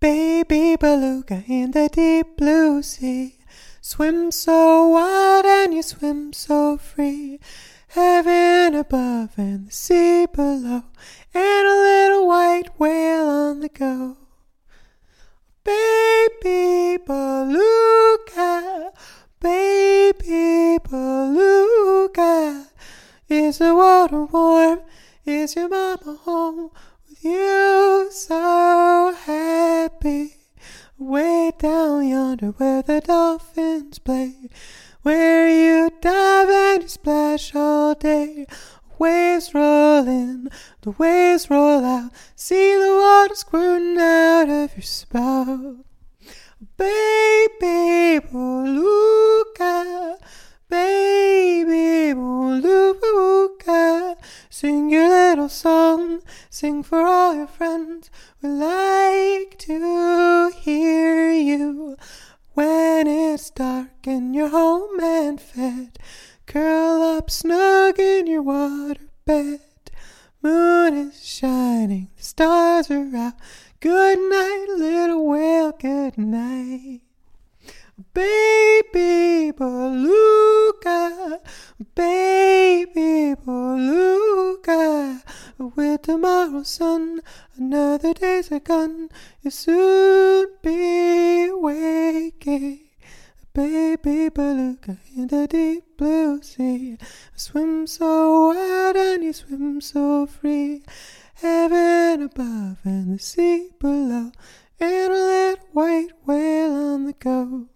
Baby beluga in the deep blue sea. Swim so wild and you swim so free. Heaven above and the sea below, and a little white whale on the go. Baby beluga, baby beluga, is the water warm? Is your mama home with you so yonder where the dolphins play, where you dive and you splash all day. Waves roll in, the waves roll out. See the water squirting out of your spout. Baby beluga, baby beluga, sing your little song, sing for all your friends. We like it's dark and you're home and fed. Curl up snug in your water bed. Moon is shining, the stars are out. Good night, little whale, good night. Baby beluga, baby beluga. With tomorrow's sun, another day's a gun. You'll soon be waking. Baby beluga in the deep blue sea. I Swim so wild and you swim so free. Heaven above and the sea below. And a little white whale on the go.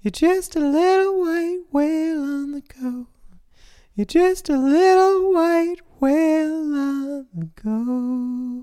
You're just a little white whale on the go. You're just a little white whale on the go.